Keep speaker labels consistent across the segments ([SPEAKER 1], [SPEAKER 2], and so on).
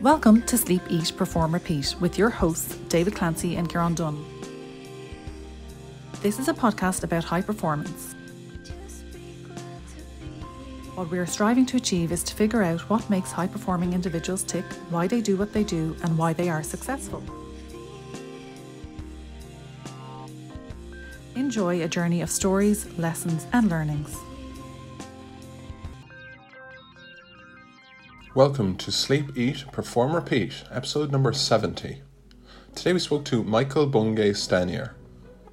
[SPEAKER 1] Welcome to Sleep, Eat, Perform, Repeat with your hosts, David Clancy and Kieran Dunn. This is a podcast about high performance. What we are striving to achieve is to figure out what makes high performing individuals tick, why they do what they do, and why they are successful. Enjoy a journey of stories, lessons, and learnings.
[SPEAKER 2] Welcome to Sleep, Eat, Perform, Repeat, episode number 70. Today we spoke to Michael Bungay Stanier,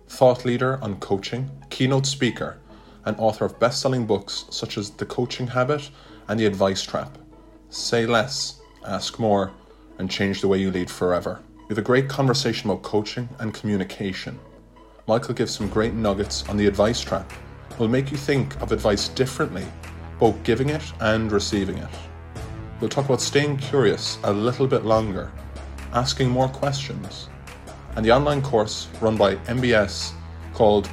[SPEAKER 2] thought leader on coaching, keynote speaker, and author of best selling books such as The Coaching Habit and The Advice Trap. Say less, ask more, and change the way you lead forever. We have a great conversation about coaching and communication. Michael gives some great nuggets on the advice trap. It will make you think of advice differently, both giving it and receiving it. We'll talk about staying curious a little bit longer, asking more questions, and the online course run by MBS called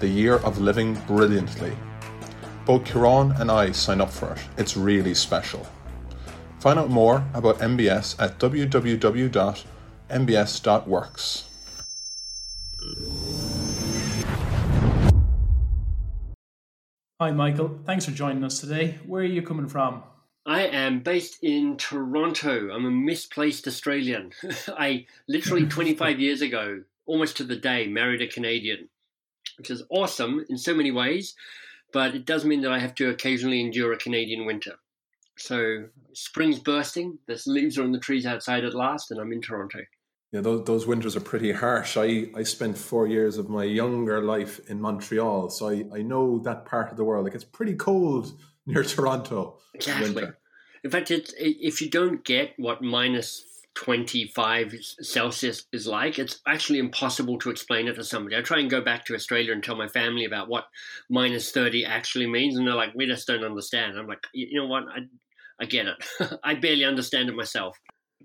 [SPEAKER 2] The Year of Living Brilliantly. Both Kieran and I sign up for it. It's really special. Find out more about MBS at www.mbs.works.
[SPEAKER 3] Hi, Michael. Thanks for joining us today. Where are you coming from?
[SPEAKER 4] I am based in Toronto. I'm a misplaced Australian. I literally 25 years ago, almost to the day, married a Canadian, which is awesome in so many ways, but it does mean that I have to occasionally endure a Canadian winter. So spring's bursting, the leaves are on the trees outside at last, and I'm in Toronto.
[SPEAKER 2] Yeah, those, those winters are pretty harsh. I, I spent four years of my younger life in Montreal, so I, I know that part of the world. Like it's pretty cold near Toronto.
[SPEAKER 4] Exactly.
[SPEAKER 2] Winter.
[SPEAKER 4] In fact, it's, if you don't get what minus 25 Celsius is like, it's actually impossible to explain it to somebody. I try and go back to Australia and tell my family about what minus 30 actually means, and they're like, we just don't understand. I'm like, you know what? I, I get it. I barely understand it myself.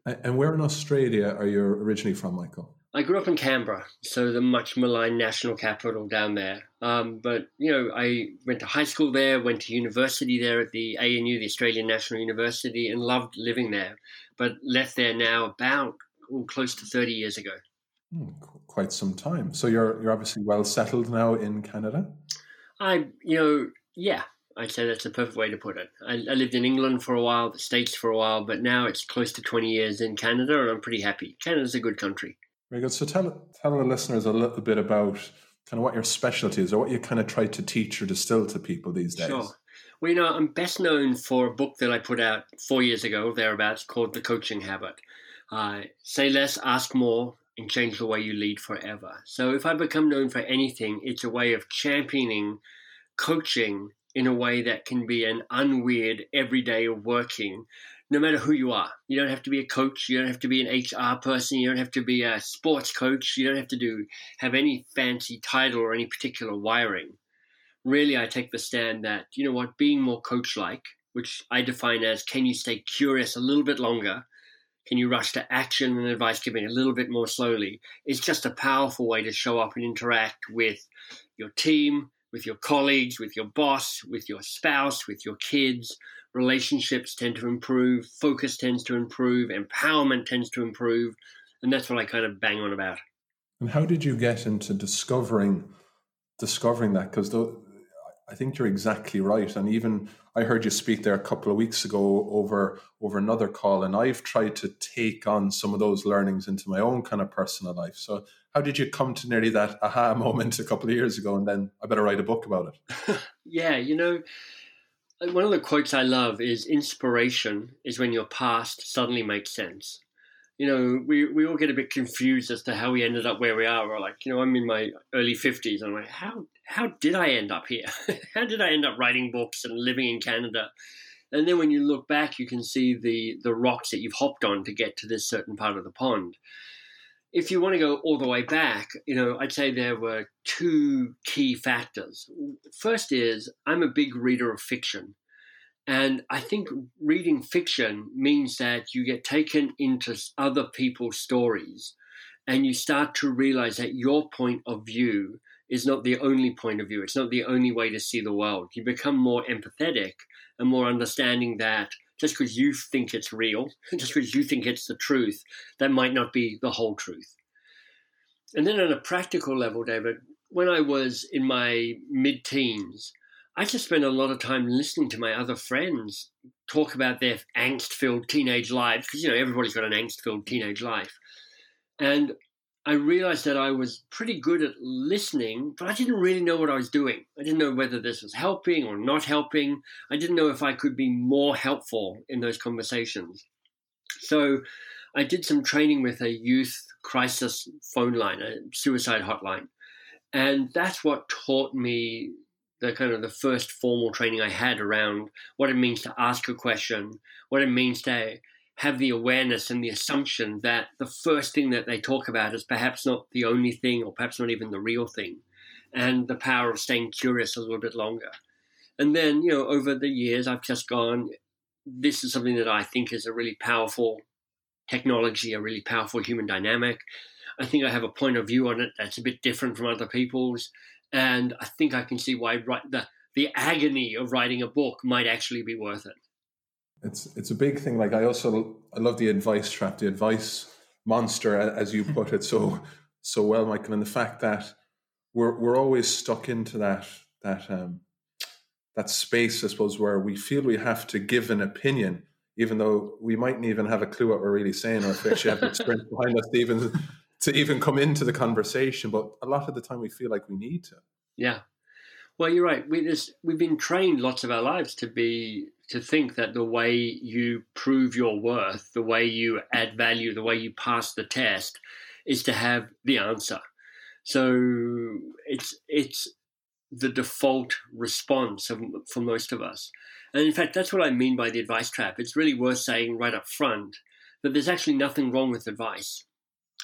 [SPEAKER 2] And where in Australia are you originally from, Michael?
[SPEAKER 4] I grew up in Canberra, so the much maligned national capital down there. Um, but you know, I went to high school there, went to university there at the ANU, the Australian National University, and loved living there. But left there now about oh, close to thirty years ago.
[SPEAKER 2] Hmm, quite some time. So you're you're obviously well settled now in Canada.
[SPEAKER 4] I, you know, yeah, I'd say that's the perfect way to put it. I, I, lived in England for a while, the States for a while, but now it's close to 20 years in Canada, and I'm pretty happy. Canada's a good country.
[SPEAKER 2] Very good. So tell tell the listeners a little bit about kind of what your specialty is, or what you kind of try to teach or distill to people these days.
[SPEAKER 4] Sure. Well, you know, I'm best known for a book that I put out four years ago, thereabouts, called The Coaching Habit. Uh, say less, ask more, and change the way you lead forever. So if I become known for anything, it's a way of championing coaching in a way that can be an unweird everyday working no matter who you are. You don't have to be a coach. You don't have to be an HR person. You don't have to be a sports coach. You don't have to do have any fancy title or any particular wiring. Really, I take the stand that you know what, being more coach-like, which I define as can you stay curious a little bit longer, can you rush to action and advice giving a little bit more slowly, is just a powerful way to show up and interact with your team, with your colleagues, with your boss, with your spouse, with your kids. Relationships tend to improve, focus tends to improve, empowerment tends to improve. And that's what I kind of bang on about.
[SPEAKER 2] And how did you get into discovering discovering that? Because I think you're exactly right. And even I heard you speak there a couple of weeks ago over over another call, and I've tried to take on some of those learnings into my own kind of personal life. So how did you come to nearly that aha moment a couple of years ago and then I better write a book about
[SPEAKER 4] it? yeah, you know, one of the quotes I love is inspiration is when your past suddenly makes sense. You know, we, we all get a bit confused as to how we ended up where we are. We're like, you know, I'm in my early 50s. And I'm like, how, how did I end up here? how did I end up writing books and living in Canada? And then when you look back, you can see the, the rocks that you've hopped on to get to this certain part of the pond if you want to go all the way back, you know, I'd say there were two key factors. First is I'm a big reader of fiction. And I think reading fiction means that you get taken into other people's stories and you start to realize that your point of view is not the only point of view. It's not the only way to see the world. You become more empathetic and more understanding that just because you think it's real, just because you think it's the truth, that might not be the whole truth. And then on a practical level, David, when I was in my mid teens, I just spent a lot of time listening to my other friends talk about their angst filled teenage lives, because, you know, everybody's got an angst filled teenage life. And I realized that I was pretty good at listening, but I didn't really know what I was doing. I didn't know whether this was helping or not helping. I didn't know if I could be more helpful in those conversations. So I did some training with a youth crisis phone line, a suicide hotline. And that's what taught me the kind of the first formal training I had around what it means to ask a question, what it means to have the awareness and the assumption that the first thing that they talk about is perhaps not the only thing or perhaps not even the real thing, and the power of staying curious a little bit longer. And then, you know, over the years, I've just gone, this is something that I think is a really powerful technology, a really powerful human dynamic. I think I have a point of view on it that's a bit different from other people's. And I think I can see why the, the agony of writing a book might actually be worth it.
[SPEAKER 2] It's it's a big thing. Like I also I love the advice trap, the advice monster, as you put it so so well, Michael, and the fact that we're we're always stuck into that that um, that space, I suppose, where we feel we have to give an opinion, even though we mightn't even have a clue what we're really saying, or if we actually have the experience behind us to even to even come into the conversation. But a lot of the time, we feel like we need to.
[SPEAKER 4] Yeah, well, you're right. We just, we've been trained lots of our lives to be to think that the way you prove your worth, the way you add value, the way you pass the test, is to have the answer. So it's it's the default response of, for most of us. And in fact, that's what I mean by the advice trap. It's really worth saying right up front that there's actually nothing wrong with advice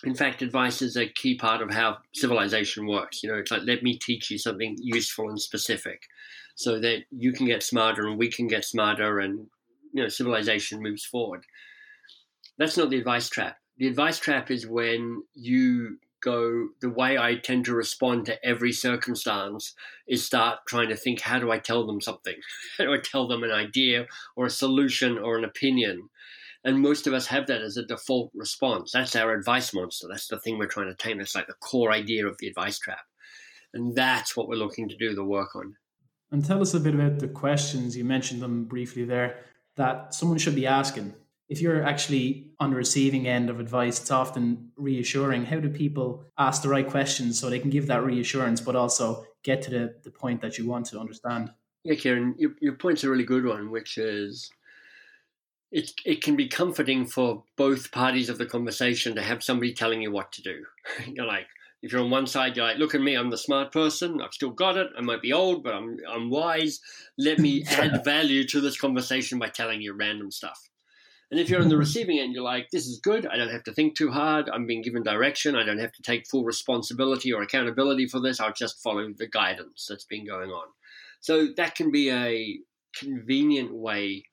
[SPEAKER 4] in fact, advice is a key part of how civilization works. You know, it's like, let me teach you something useful and specific so that you can get smarter and we can get smarter and, you know, civilization moves forward. That's not the advice trap. The advice trap is when you go, the way I tend to respond to every circumstance is start trying to think, how do I tell them something? How do I tell them an idea or a solution or an opinion? And most of us have that as a default response. That's our advice monster. That's the thing we're trying to tame. That's like the core idea of the advice trap. And that's what we're looking to do the work on.
[SPEAKER 3] And tell us a bit about the questions. You mentioned them briefly there that someone should be asking. If you're actually on the receiving end of advice, it's often reassuring. How do people ask the right questions so they can give that reassurance, but also get to the, the point that you want to understand?
[SPEAKER 4] Yeah, Kieran, your, your point's a really good one, which is it it can be comforting for both parties of the conversation to have somebody telling you what to do. you're like, if you're on one side, you're like, look at me, I'm the smart person, I've still got it, I might be old, but I'm I'm wise. Let me add value to this conversation by telling you random stuff. And if you're on the mm-hmm. receiving end, you're like, this is good. I don't have to think too hard. I'm being given direction. I don't have to take full responsibility or accountability for this. I'll just follow the guidance that's been going on. So that can be a convenient way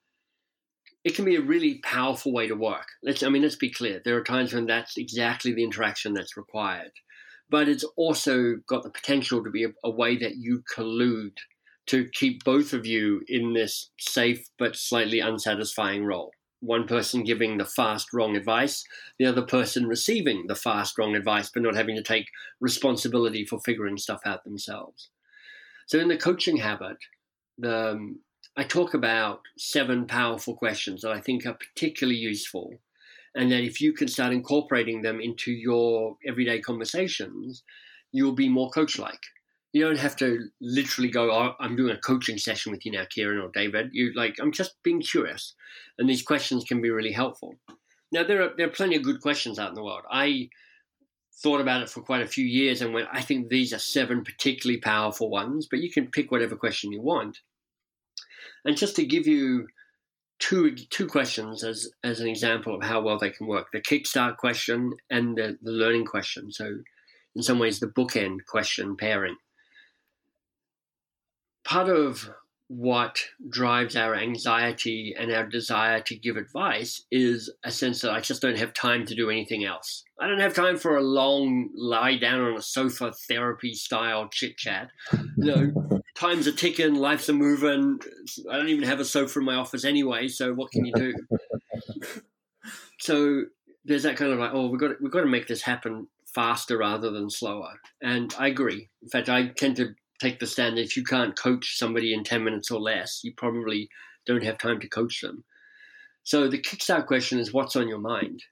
[SPEAKER 4] it can be a really powerful way to work. Let's, I mean, let's be clear. There are times when that's exactly the interaction that's required, but it's also got the potential to be a, a way that you collude to keep both of you in this safe but slightly unsatisfying role. One person giving the fast, wrong advice, the other person receiving the fast, wrong advice, but not having to take responsibility for figuring stuff out themselves. So, in the coaching habit, the, um, I talk about seven powerful questions that I think are particularly useful. And that if you can start incorporating them into your everyday conversations, you'll be more coach like. You don't have to literally go, oh, I'm doing a coaching session with you now, Kieran or David. You like, I'm just being curious. And these questions can be really helpful. Now, there are, there are plenty of good questions out in the world. I thought about it for quite a few years and went, I think these are seven particularly powerful ones, but you can pick whatever question you want. And just to give you two two questions as as an example of how well they can work: the kickstart question and the, the learning question. So, in some ways, the bookend question pairing. Part of what drives our anxiety and our desire to give advice is a sense that I just don't have time to do anything else. I don't have time for a long lie down on a sofa therapy style chit chat. You know, time's a ticking, life's a moving. I don't even have a sofa in my office anyway, so what can you do? so there's that kind of like, oh, we've got to, we've got to make this happen faster rather than slower. And I agree. In fact, I tend to take the stand that if you can't coach somebody in 10 minutes or less, you probably don't have time to coach them. So the kickstart question is what's on your mind?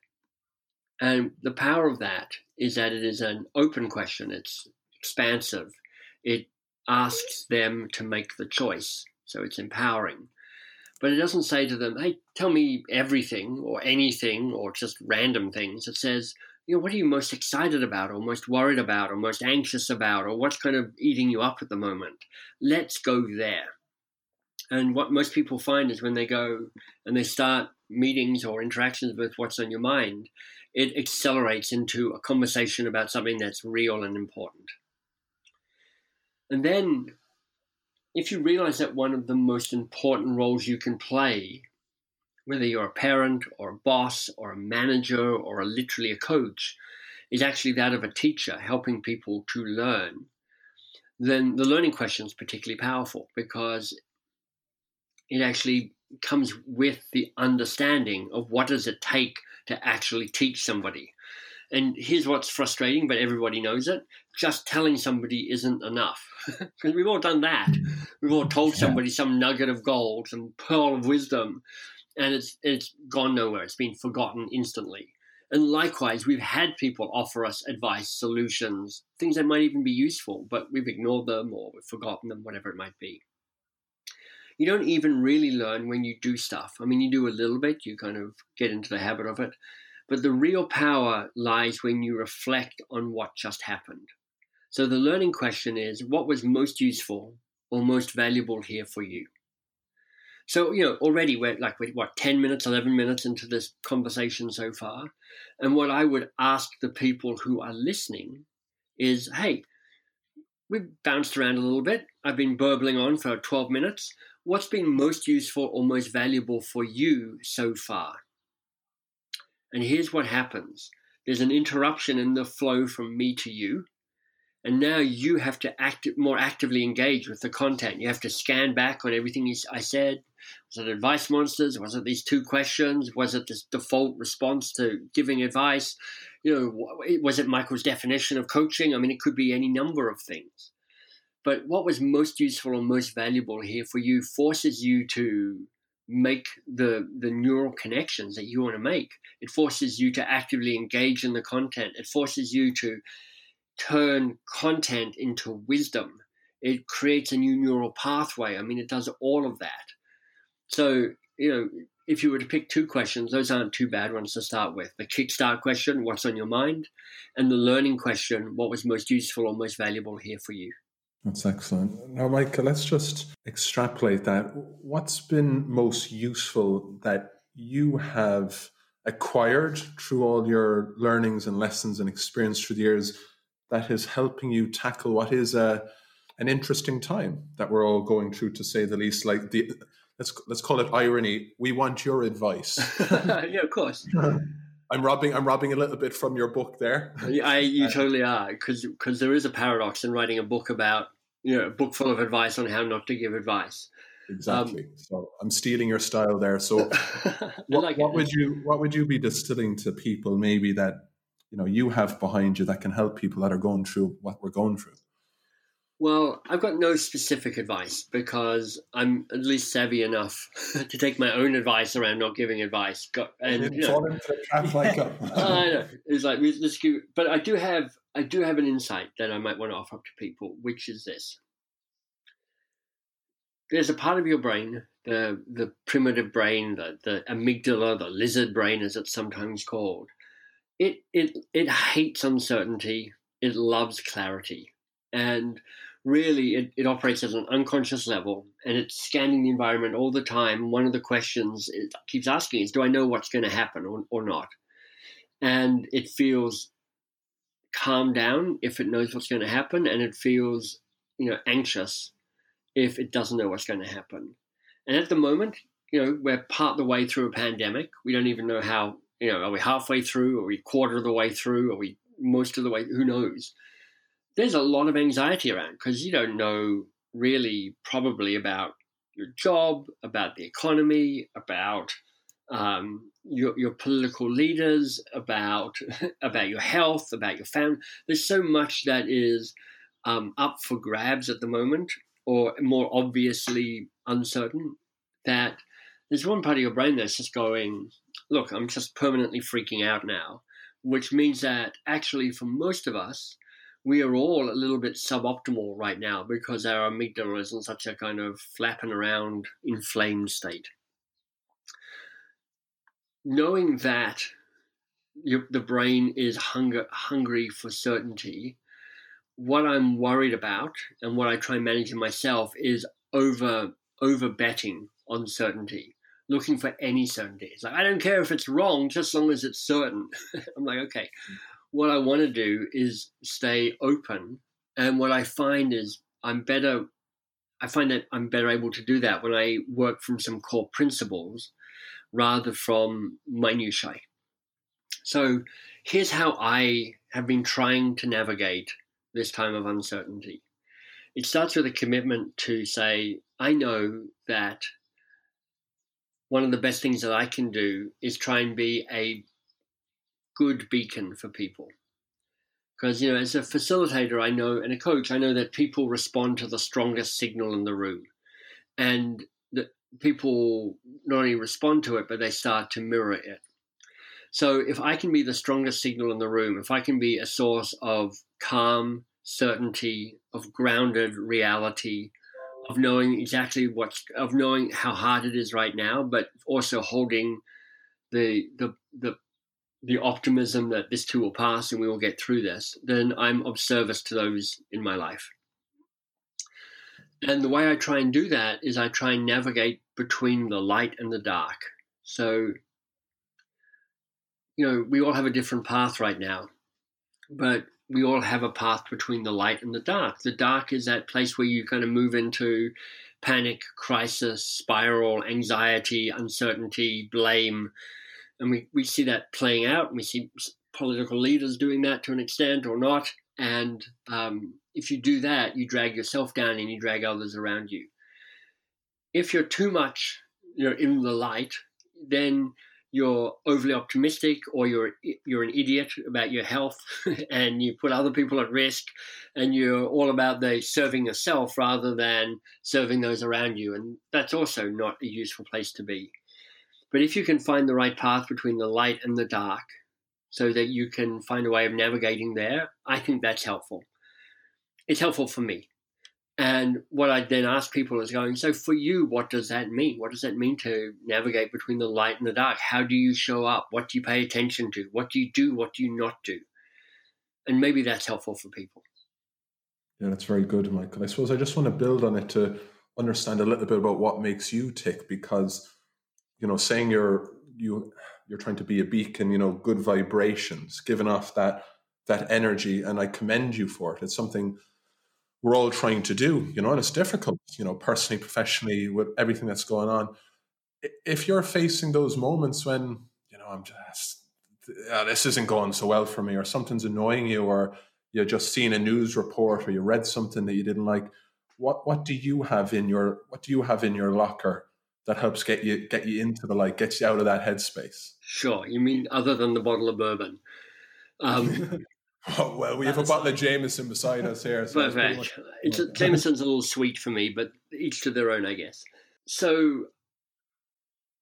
[SPEAKER 4] And the power of that is that it is an open question. It's expansive. It asks them to make the choice. So it's empowering. But it doesn't say to them, hey, tell me everything or anything or just random things. It says, you know, what are you most excited about or most worried about or most anxious about or what's kind of eating you up at the moment? Let's go there. And what most people find is when they go and they start meetings or interactions with what's on your mind, it accelerates into a conversation about something that's real and important. And then, if you realize that one of the most important roles you can play, whether you're a parent or a boss or a manager or a, literally a coach, is actually that of a teacher helping people to learn, then the learning question is particularly powerful because it actually comes with the understanding of what does it take to actually teach somebody. And here's what's frustrating, but everybody knows it. Just telling somebody isn't enough. Because we've all done that. We've all told somebody some nugget of gold, some pearl of wisdom, and it's it's gone nowhere. It's been forgotten instantly. And likewise, we've had people offer us advice, solutions, things that might even be useful, but we've ignored them or we've forgotten them, whatever it might be. You don't even really learn when you do stuff. I mean, you do a little bit, you kind of get into the habit of it, but the real power lies when you reflect on what just happened. So the learning question is what was most useful or most valuable here for you? So, you know, already we're like, what, 10 minutes, 11 minutes into this conversation so far. And what I would ask the people who are listening is, hey, we've bounced around a little bit. I've been burbling on for 12 minutes. What's been most useful or most valuable for you so far? And here's what happens there's an interruption in the flow from me to you. And now you have to act more actively engage with the content. You have to scan back on everything I said. Was it advice monsters? Was it these two questions? Was it this default response to giving advice? You know, was it Michael's definition of coaching? I mean, it could be any number of things. But what was most useful or most valuable here for you forces you to make the the neural connections that you want to make. It forces you to actively engage in the content. It forces you to turn content into wisdom. It creates a new neural pathway. I mean, it does all of that. So, you know, if you were to pick two questions, those aren't too bad ones to start with. The kickstart question, what's on your mind? And the learning question, what was most useful or most valuable here for you?
[SPEAKER 2] That's excellent. Now, Michael, let's just extrapolate that. What's been most useful that you have acquired through all your learnings and lessons and experience through the years that is helping you tackle what is a an interesting time that we're all going through, to say the least. Like the let's let's call it irony. We want your advice.
[SPEAKER 4] yeah, of course.
[SPEAKER 2] I'm robbing. I'm robbing a little bit from your book there.
[SPEAKER 4] I, you totally are, because because there is a paradox in writing a book about you know a book full of advice on how not to give advice.
[SPEAKER 2] Exactly. Um, so I'm stealing your style there. So what, like what would you what would you be distilling to people maybe that you know you have behind you that can help people that are going through what we're going through?
[SPEAKER 4] Well, I've got no specific advice because I'm at least savvy enough to take my own advice around not giving advice.
[SPEAKER 2] And you know, like
[SPEAKER 4] I know it's like let's give, but I do have I do have an insight that I might want to offer up to people, which is this: there's a part of your brain, the the primitive brain, the the amygdala, the lizard brain, as it's sometimes called. It it it hates uncertainty. It loves clarity and really it, it operates at an unconscious level and it's scanning the environment all the time one of the questions it keeps asking is do i know what's going to happen or, or not and it feels calm down if it knows what's going to happen and it feels you know anxious if it doesn't know what's going to happen. And at the moment you know we're part the way through a pandemic. We don't even know how you know are we halfway through? Are we quarter of the way through? Are we most of the way? Who knows? There's a lot of anxiety around because you don't know really probably about your job, about the economy, about um, your, your political leaders, about about your health, about your family. There's so much that is um, up for grabs at the moment, or more obviously uncertain. That there's one part of your brain that's just going, "Look, I'm just permanently freaking out now," which means that actually, for most of us, we are all a little bit suboptimal right now because our amygdala is in such a kind of flapping around, inflamed state knowing that your, the brain is hunger, hungry for certainty, what I'm worried about and what I try and manage in myself is over over betting on certainty, looking for any certainty. It's like I don't care if it's wrong, just as long as it's certain. I'm like, okay, what I want to do is stay open, and what I find is I'm better. I find that I'm better able to do that when I work from some core principles rather from minutiae. So here's how I have been trying to navigate this time of uncertainty. It starts with a commitment to say, I know that one of the best things that I can do is try and be a good beacon for people. Because, you know, as a facilitator, I know, and a coach, I know that people respond to the strongest signal in the room. And people not only respond to it, but they start to mirror it. So if I can be the strongest signal in the room, if I can be a source of calm, certainty, of grounded reality, of knowing exactly what's, of knowing how hard it is right now, but also holding the the the the optimism that this too will pass and we will get through this, then I'm of service to those in my life. And the way I try and do that is I try and navigate between the light and the dark. So, you know, we all have a different path right now, but we all have a path between the light and the dark. The dark is that place where you kind of move into panic, crisis, spiral, anxiety, uncertainty, blame. And we, we see that playing out, and we see political leaders doing that to an extent or not. And um, if you do that, you drag yourself down and you drag others around you. If you're too much, you know, in the light, then you're overly optimistic or you're you're an idiot about your health and you put other people at risk and you're all about the serving yourself rather than serving those around you. And that's also not a useful place to be. But if you can find the right path between the light and the dark so that you can find a way of navigating there i think that's helpful it's helpful for me. And what I then ask people is going, so for you, what does that mean? What does that mean to navigate between the light and the dark? How do you show up? What do you pay attention to? What do you do? What do you not do? And maybe that's helpful for people.
[SPEAKER 2] Yeah, that's very good, Michael. I suppose I just want to build on it to understand a little bit about what makes you tick because, you know, saying you're you you're trying to be a beacon, you know, good vibrations, giving off that that energy, and I commend you for it. It's something we're all trying to do, you know, and it's difficult, you know, personally, professionally, with everything that's going on. If you're facing those moments when, you know, I'm just, yeah, this isn't going so well for me, or something's annoying you, or you're just seeing a news report, or you read something that you didn't like, what what do you have in your what do you have in your locker that helps get you get you into the light, gets you out of that headspace?
[SPEAKER 4] Sure. You mean other than the bottle of bourbon? Um,
[SPEAKER 2] Oh, well, we have a bottle of Jameson beside us here. So
[SPEAKER 4] but, much, it's Jameson's a little sweet for me, but each to their own, I guess. So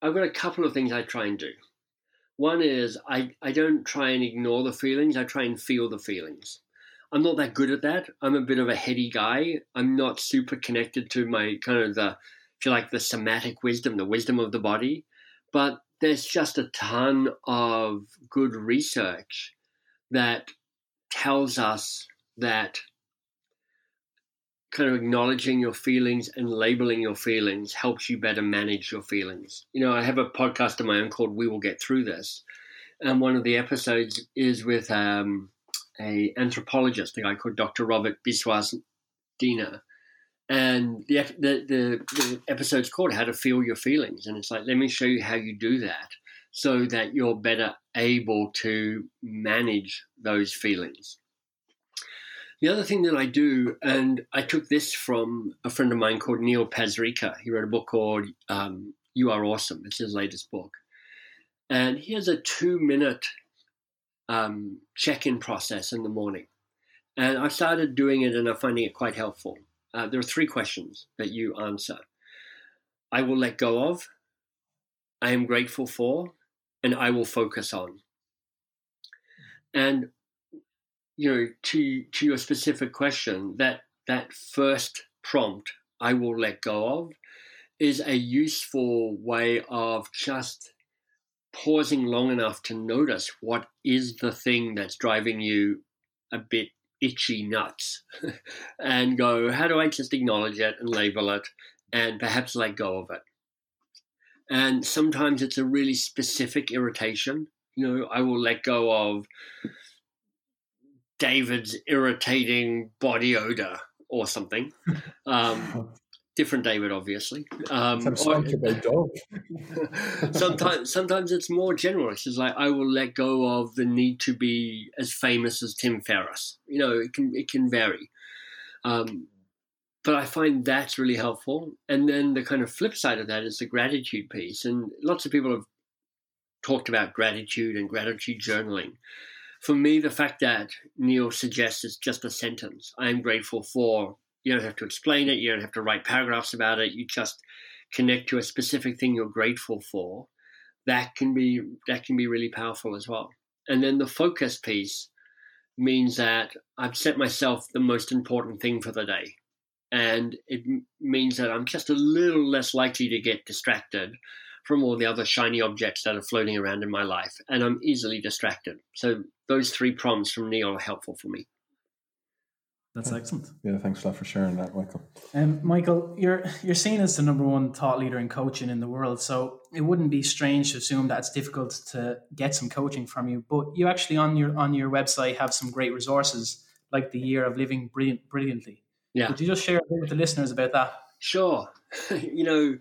[SPEAKER 4] I've got a couple of things I try and do. One is I, I don't try and ignore the feelings, I try and feel the feelings. I'm not that good at that. I'm a bit of a heady guy. I'm not super connected to my kind of the, if you like, the somatic wisdom, the wisdom of the body. But there's just a ton of good research that tells us that kind of acknowledging your feelings and labeling your feelings helps you better manage your feelings. You know, I have a podcast of my own called We Will Get Through This. And one of the episodes is with um, a anthropologist, a guy called Dr. Robert Biswas Dina. And the, the, the, the episode's called How to Feel Your Feelings. And it's like, let me show you how you do that so that you're better able to manage those feelings. The other thing that I do, and I took this from a friend of mine called Neil Pasricha. He wrote a book called um, You Are Awesome. It's his latest book. And he has a two minute um, check in process in the morning. And I started doing it and I'm finding it quite helpful. Uh, there are three questions that you answer I will let go of, I am grateful for, and I will focus on. And you know, to to your specific question, that that first prompt, I will let go of, is a useful way of just pausing long enough to notice what is the thing that's driving you a bit itchy nuts and go, how do I just acknowledge it and label it and perhaps let go of it? And sometimes it's a really specific irritation. You know, I will let go of David's irritating body odor or something. Um, different David, obviously. Um, or, sometimes, sometimes it's more general. It's just like I will let go of the need to be as famous as Tim Ferriss. You know, it can it can vary. Um, but I find that's really helpful. And then the kind of flip side of that is the gratitude piece. And lots of people have talked about gratitude and gratitude journaling. For me, the fact that Neil suggests is just a sentence. I am grateful for you don't have to explain it. You don't have to write paragraphs about it. You just connect to a specific thing you're grateful for. That can be that can be really powerful as well. And then the focus piece means that I've set myself the most important thing for the day. And it means that I'm just a little less likely to get distracted from all the other shiny objects that are floating around in my life. And I'm easily distracted. So those three prompts from Neil are helpful for me.
[SPEAKER 3] That's excellent.
[SPEAKER 2] Yeah, thanks a lot for sharing that, Michael.
[SPEAKER 3] Um, Michael, you're you're seen as the number one thought leader in coaching in the world, so it wouldn't be strange to assume that it's difficult to get some coaching from you. But you actually on your on your website have some great resources, like the Year of Living Brilliant, Brilliantly.
[SPEAKER 4] Yeah.
[SPEAKER 3] Could you just share a bit with the listeners about that?
[SPEAKER 4] Sure. you know,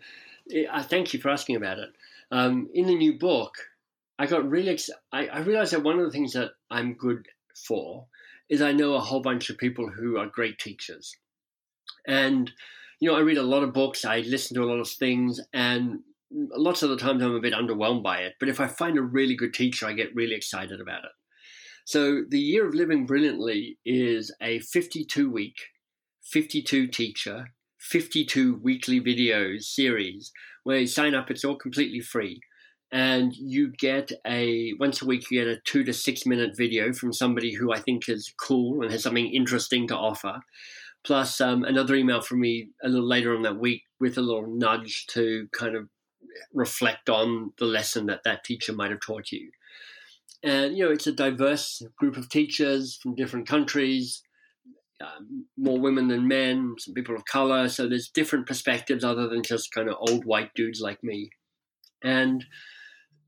[SPEAKER 4] I thank you for asking about it. Um, in the new book, I got really. Ex- I, I realized that one of the things that I'm good for is I know a whole bunch of people who are great teachers. And, you know, I read a lot of books, I listen to a lot of things, and lots of the times I'm a bit underwhelmed by it. But if I find a really good teacher, I get really excited about it. So the Year of Living Brilliantly is a 52 week, 52 teacher, 52 weekly videos series where you sign up, it's all completely free and you get a once a week you get a two to six minute video from somebody who I think is cool and has something interesting to offer. Plus um, another email from me a little later on that week with a little nudge to kind of reflect on the lesson that that teacher might have taught you. And you know, it's a diverse group of teachers from different countries, um, more women than men, some people of color. So there's different perspectives other than just kind of old white dudes like me. And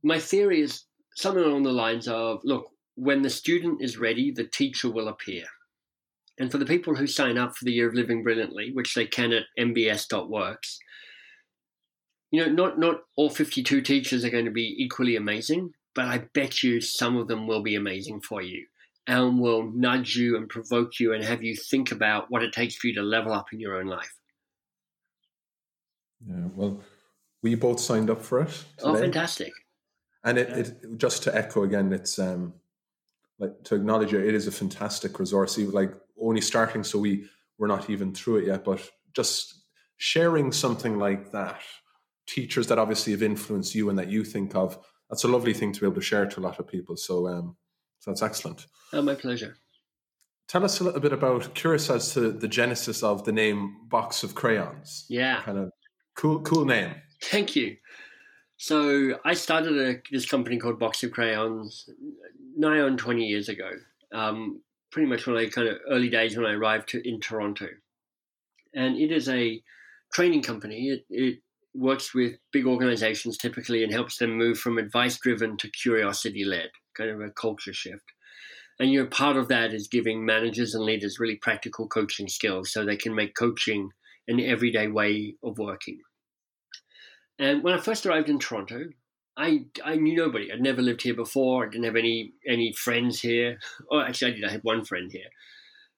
[SPEAKER 4] my theory is something along the lines of look, when the student is ready, the teacher will appear. And for the people who sign up for the Year of Living Brilliantly, which they can at mbs.works, you know, not, not all 52 teachers are going to be equally amazing, but I bet you some of them will be amazing for you and will nudge you and provoke you and have you think about what it takes for you to level up in your own life.
[SPEAKER 2] Yeah, well, we both signed up for it.
[SPEAKER 4] Oh, today. Oh, fantastic.
[SPEAKER 2] And it, it just to echo again, it's um, like to acknowledge it, it is a fantastic resource. Even like only starting, so we we're not even through it yet. But just sharing something like that, teachers that obviously have influenced you and that you think of, that's a lovely thing to be able to share to a lot of people. So, um, so that's excellent.
[SPEAKER 4] Oh, my pleasure.
[SPEAKER 2] Tell us a little bit about curious as to the genesis of the name Box of Crayons.
[SPEAKER 4] Yeah,
[SPEAKER 2] kind of cool, cool name.
[SPEAKER 4] Thank you. So I started a, this company called Box of Crayons nigh on 20 years ago. Um, pretty much when I kind of early days when I arrived to, in Toronto. And it is a training company. It, it works with big organizations typically and helps them move from advice driven to curiosity led, kind of a culture shift. And you know, part of that is giving managers and leaders really practical coaching skills so they can make coaching an everyday way of working. And when I first arrived in Toronto, I I knew nobody. I'd never lived here before. I didn't have any any friends here. Oh, actually, I did. I had one friend here.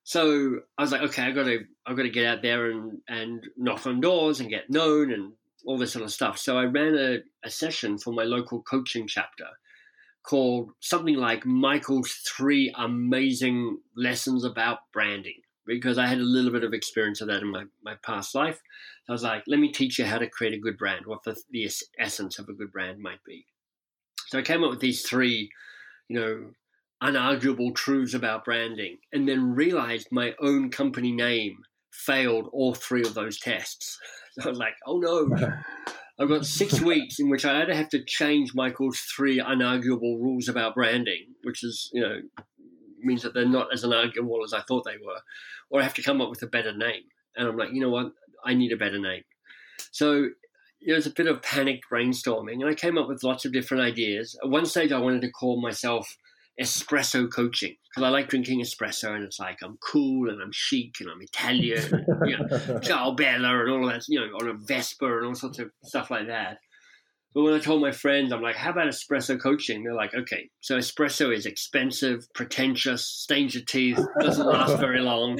[SPEAKER 4] So I was like, okay, I got to, I got to get out there and and knock on doors and get known and all this sort of stuff. So I ran a, a session for my local coaching chapter called something like Michael's three amazing lessons about branding because I had a little bit of experience of that in my, my past life. So I was like, let me teach you how to create a good brand, what the, the essence of a good brand might be. So I came up with these three, you know, unarguable truths about branding, and then realized my own company name failed all three of those tests. So I was like, oh no. I've got six weeks in which I either have to change Michael's three unarguable rules about branding, which is, you know, means that they're not as unarguable as I thought they were, or I have to come up with a better name. And I'm like, you know what? I need a better name. So there was a bit of panic brainstorming, and I came up with lots of different ideas. At one stage, I wanted to call myself espresso coaching because I like drinking espresso and it's like I'm cool and I'm chic and I'm Italian, and, you know, ciao bella and all that, you know, on a Vespa and all sorts of stuff like that. But when I told my friends, I'm like, how about espresso coaching? They're like, okay, so espresso is expensive, pretentious, stains your teeth, doesn't last very long.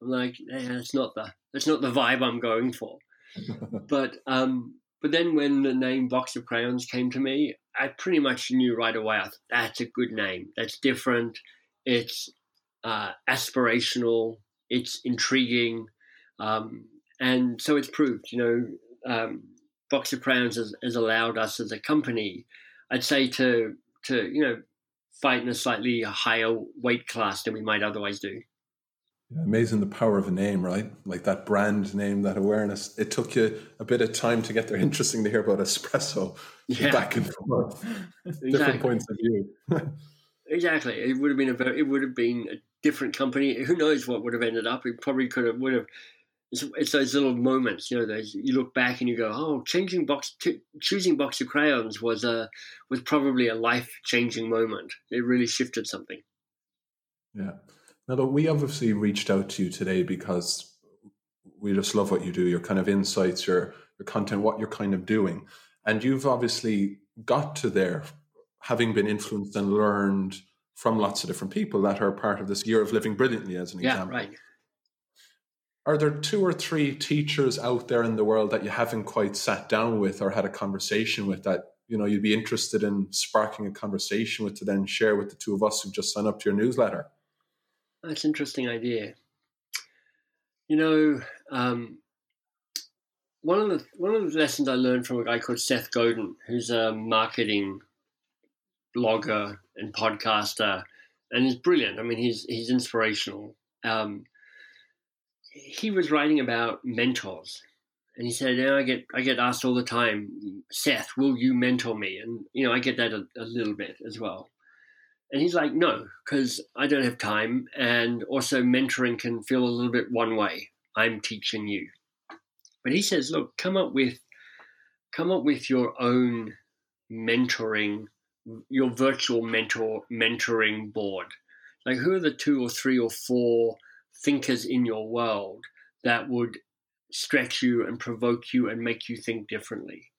[SPEAKER 4] I'm like, yeah, that's not the that's not the vibe I'm going for. But um, but then when the name Box of Crayons came to me, I pretty much knew right away. Thought, that's a good name. That's different. It's uh, aspirational. It's intriguing, um, and so it's proved. You know, um, Box of Crayons has, has, allowed us as a company, I'd say, to to you know fight in a slightly higher weight class than we might otherwise do.
[SPEAKER 2] Amazing the power of a name, right? Like that brand name, that awareness. It took you a bit of time to get there. Interesting to hear about espresso yeah. back and forth, exactly. different points of view.
[SPEAKER 4] exactly, it would have been a very, it would have been a different company. Who knows what would have ended up? It probably could have would have. It's, it's those little moments, you know. Those you look back and you go, "Oh, changing box, t- choosing box of crayons was a was probably a life changing moment. It really shifted something."
[SPEAKER 2] Yeah. Now, look, we obviously reached out to you today because we just love what you do, your kind of insights, your your content, what you're kind of doing, and you've obviously got to there, having been influenced and learned from lots of different people that are part of this year of living brilliantly, as an
[SPEAKER 4] yeah,
[SPEAKER 2] example.
[SPEAKER 4] Right.
[SPEAKER 2] Are there two or three teachers out there in the world that you haven't quite sat down with or had a conversation with that you know you'd be interested in sparking a conversation with to then share with the two of us who just signed up to your newsletter?
[SPEAKER 4] That's an interesting idea. You know, um, one of the one of the lessons I learned from a guy called Seth Godin, who's a marketing blogger and podcaster, and he's brilliant. I mean, he's he's inspirational. Um, he was writing about mentors, and he said, "Yeah, I get I get asked all the time, Seth, will you mentor me?" And you know, I get that a, a little bit as well. And he's like, no, because I don't have time. And also, mentoring can feel a little bit one way. I'm teaching you. But he says, look, come up with come up with your own mentoring, your virtual mentor mentoring board. Like who are the two or three or four thinkers in your world that would stretch you and provoke you and make you think differently?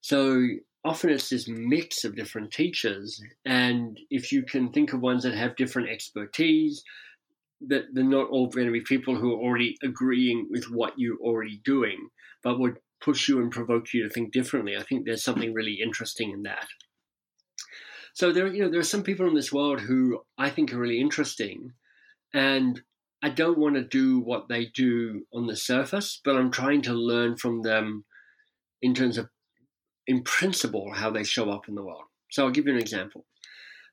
[SPEAKER 4] So often it's this mix of different teachers. And if you can think of ones that have different expertise, that they're not all going to be people who are already agreeing with what you're already doing, but would push you and provoke you to think differently. I think there's something really interesting in that. So there, you know, there are some people in this world who I think are really interesting, and I don't want to do what they do on the surface, but I'm trying to learn from them in terms of in principle, how they show up in the world. So I'll give you an example.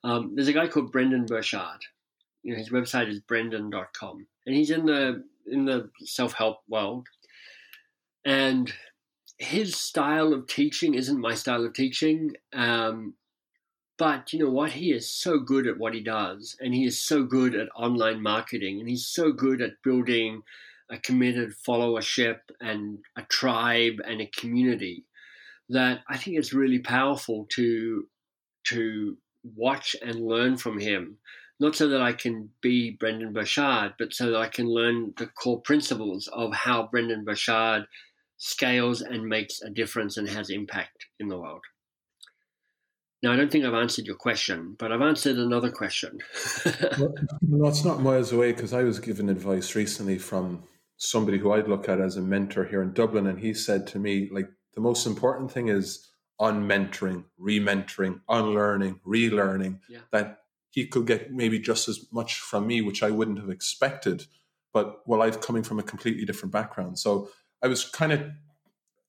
[SPEAKER 4] Um, there's a guy called Brendon Burchard. You know, his website is brendon.com, and he's in the in the self help world. And his style of teaching isn't my style of teaching. Um, but you know what? He is so good at what he does, and he is so good at online marketing, and he's so good at building a committed followership and a tribe and a community that I think it's really powerful to to watch and learn from him. Not so that I can be Brendon Burchard, but so that I can learn the core principles of how Brendon Burchard scales and makes a difference and has impact in the world. Now, I don't think I've answered your question, but I've answered another question.
[SPEAKER 2] well, no, it's not miles away because I was given advice recently from somebody who I'd look at as a mentor here in Dublin, and he said to me, like, the most important thing is on mentoring, re-mentoring, unlearning, relearning. Yeah. That he could get maybe just as much from me, which I wouldn't have expected. But well, I've coming from a completely different background, so I was kind of,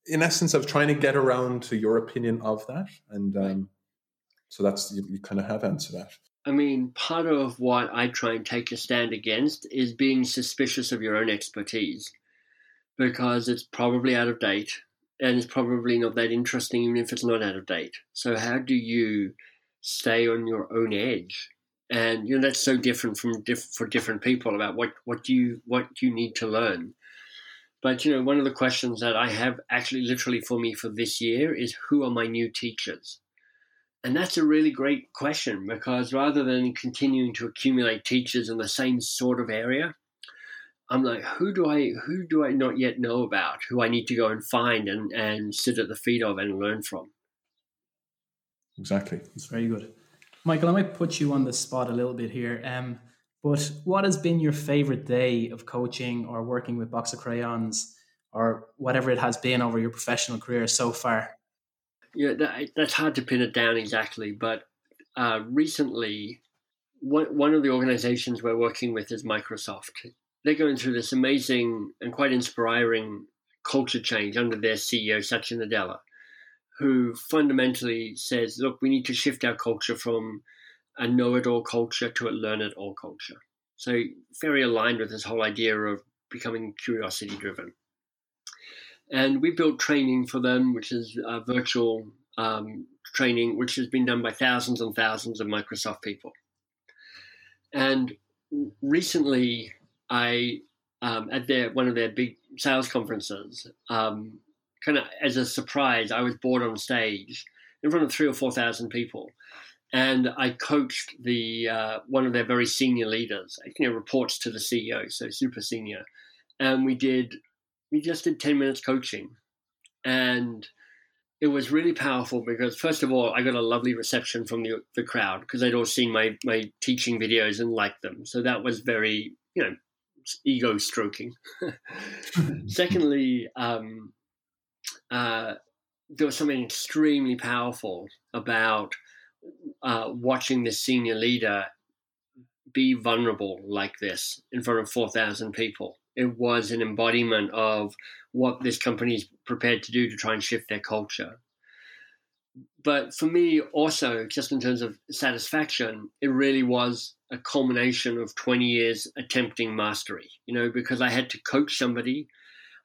[SPEAKER 2] in essence, I was trying to get around to your opinion of that, and um, so that's you, you kind of have answered that.
[SPEAKER 4] I mean, part of what I try and take a stand against is being suspicious of your own expertise because it's probably out of date and it's probably not that interesting, even if it's not out of date. So, how do you stay on your own edge? And you know that's so different from diff- for different people about what what do you what you need to learn. But you know, one of the questions that I have actually literally for me for this year is who are my new teachers? And that's a really great question because rather than continuing to accumulate teachers in the same sort of area, I'm like, who do I who do I not yet know about? Who I need to go and find and and sit at the feet of and learn from.
[SPEAKER 2] Exactly.
[SPEAKER 3] It's very good, Michael. I might put you on the spot a little bit here. Um, but what has been your favorite day of coaching or working with Box of Crayons or whatever it has been over your professional career so far?
[SPEAKER 4] Yeah, that, that's hard to pin it down exactly, but uh, recently, one, one of the organizations we're working with is Microsoft they're going through this amazing and quite inspiring culture change under their CEO, Satya Nadella, who fundamentally says, look, we need to shift our culture from a know it all culture to a learn it all culture. So, very aligned with this whole idea of becoming curiosity driven. And we built training for them, which is virtual um, training, which has been done by thousands and thousands of Microsoft people. And recently, I um, at their one of their big sales conferences, um, kind of as a surprise, I was bored on stage in front of three or four thousand people, and I coached the uh, one of their very senior leaders. You know, reports to the CEO, so super senior, and we did we just did ten minutes coaching, and it was really powerful because first of all, I got a lovely reception from the the crowd because they'd all seen my my teaching videos and liked them. So that was very you know ego stroking. Secondly, um, uh, there was something extremely powerful about uh, watching this senior leader be vulnerable like this in front of 4,000 people. It was an embodiment of what this company is prepared to do to try and shift their culture. But for me, also, just in terms of satisfaction, it really was a culmination of 20 years attempting mastery, you know, because I had to coach somebody.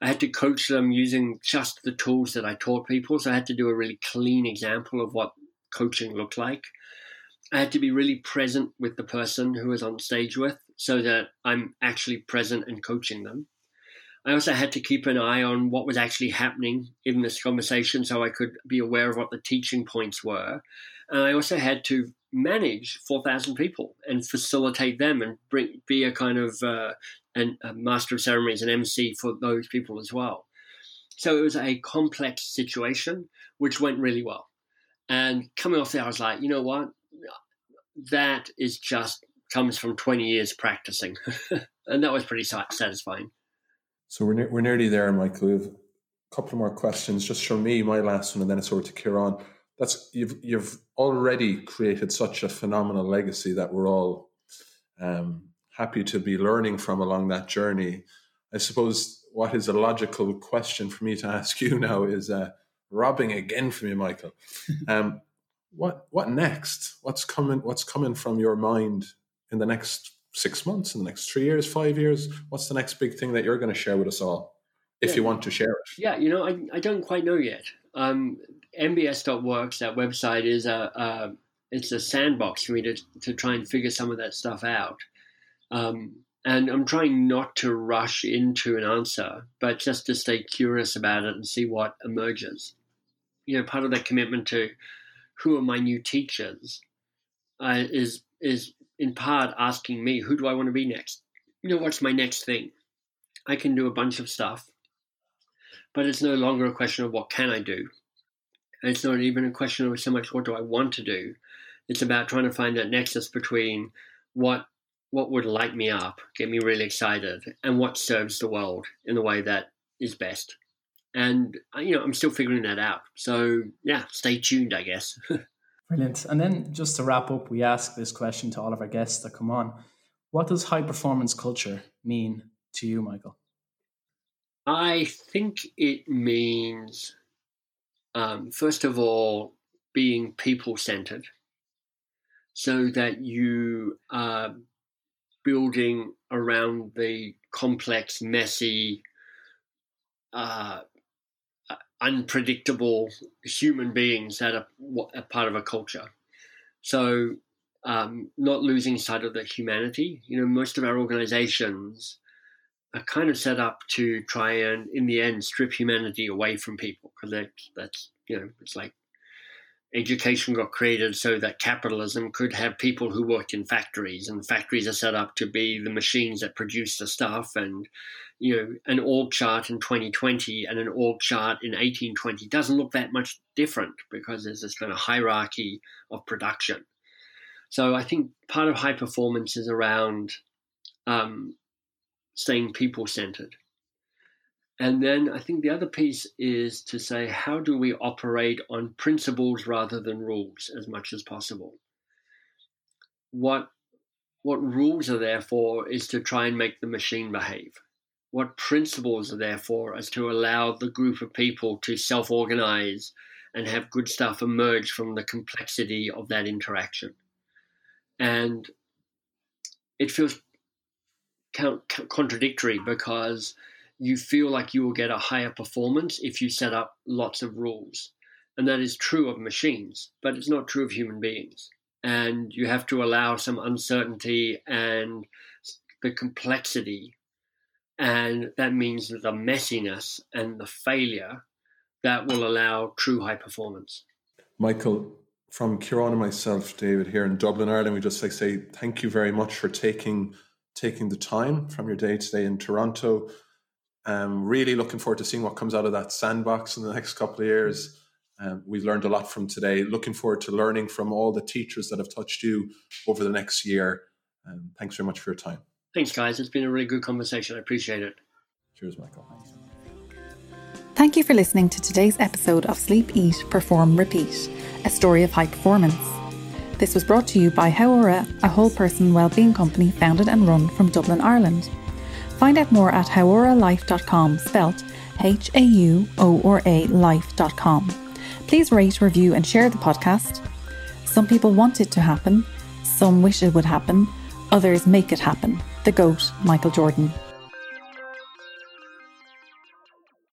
[SPEAKER 4] I had to coach them using just the tools that I taught people. So I had to do a really clean example of what coaching looked like. I had to be really present with the person who was on stage with so that I'm actually present and coaching them. I also had to keep an eye on what was actually happening in this conversation so I could be aware of what the teaching points were. And I also had to manage 4,000 people and facilitate them and bring, be a kind of uh, an, a master of ceremonies, and MC for those people as well. So it was a complex situation, which went really well. And coming off there, I was like, you know what? That is just comes from 20 years practicing. and that was pretty satisfying.
[SPEAKER 2] So we're, ne- we're nearly there, Michael. We have a couple more questions just from me, my last one, and then it's over to Kieran that's you've you've already created such a phenomenal legacy that we're all um, happy to be learning from along that journey. I suppose what is a logical question for me to ask you now is uh, robbing again from you, Michael. Um, what what next? What's coming? What's coming from your mind in the next six months, in the next three years, five years? What's the next big thing that you're going to share with us all, if yeah. you want to share it?
[SPEAKER 4] Yeah, you know, I I don't quite know yet. Um, MBS.works, that website is a, a, it's a sandbox for me to to try and figure some of that stuff out. Um, and I'm trying not to rush into an answer, but just to stay curious about it and see what emerges. You know, part of that commitment to who are my new teachers uh, is is in part asking me who do I want to be next. You know, what's my next thing? I can do a bunch of stuff, but it's no longer a question of what can I do And it's not even a question of so much what do I want to do. It's about trying to find that nexus between what what would light me up, get me really excited, and what serves the world in the way that is best. And uh, you know, I'm still figuring that out. So yeah, stay tuned, I guess.
[SPEAKER 3] Brilliant. And then just to wrap up, we ask this question to all of our guests that come on. What does high performance culture mean to you, Michael?
[SPEAKER 4] I think it means, um, first of all, being people centered so that you are building around the complex, messy, uh, unpredictable human beings that are a part of a culture. So, um, not losing sight of the humanity. You know, most of our organizations are kind of set up to try and, in the end, strip humanity away from people. Because that's, you know, it's like education got created so that capitalism could have people who worked in factories and factories are set up to be the machines that produce the stuff. And you know an org chart in 2020 and an org chart in 1820 doesn't look that much different because there's this kind of hierarchy of production. So i think part of high performance is around um, staying people centered and then I think the other piece is to say, how do we operate on principles rather than rules as much as possible? What, what rules are there for is to try and make the machine behave. What principles are there for is to allow the group of people to self organize and have good stuff emerge from the complexity of that interaction. And it feels contradictory because you feel like you will get a higher performance if you set up lots of rules. And that is true of machines, but it's not true of human beings. And you have to allow some uncertainty and the complexity. And that means the messiness and the failure that will allow true high performance.
[SPEAKER 2] Michael, from Kieran and myself, David, here in Dublin, Ireland, we just like say thank you very much for taking taking the time from your day today in Toronto um, really looking forward to seeing what comes out of that sandbox in the next couple of years. Um, we've learned a lot from today. Looking forward to learning from all the teachers that have touched you over the next year. Um, thanks very much for your time.
[SPEAKER 4] Thanks, guys. It's been a really good conversation. I appreciate it.
[SPEAKER 2] Cheers, Michael.
[SPEAKER 1] Thank you for listening to today's episode of Sleep, Eat, Perform, Repeat, a story of high performance. This was brought to you by Hauora, a whole person wellbeing company founded and run from Dublin, Ireland. Find out more at hauoralife.com, spelt H A U O R A life.com. Please rate, review, and share the podcast. Some people want it to happen, some wish it would happen, others make it happen. The GOAT, Michael Jordan.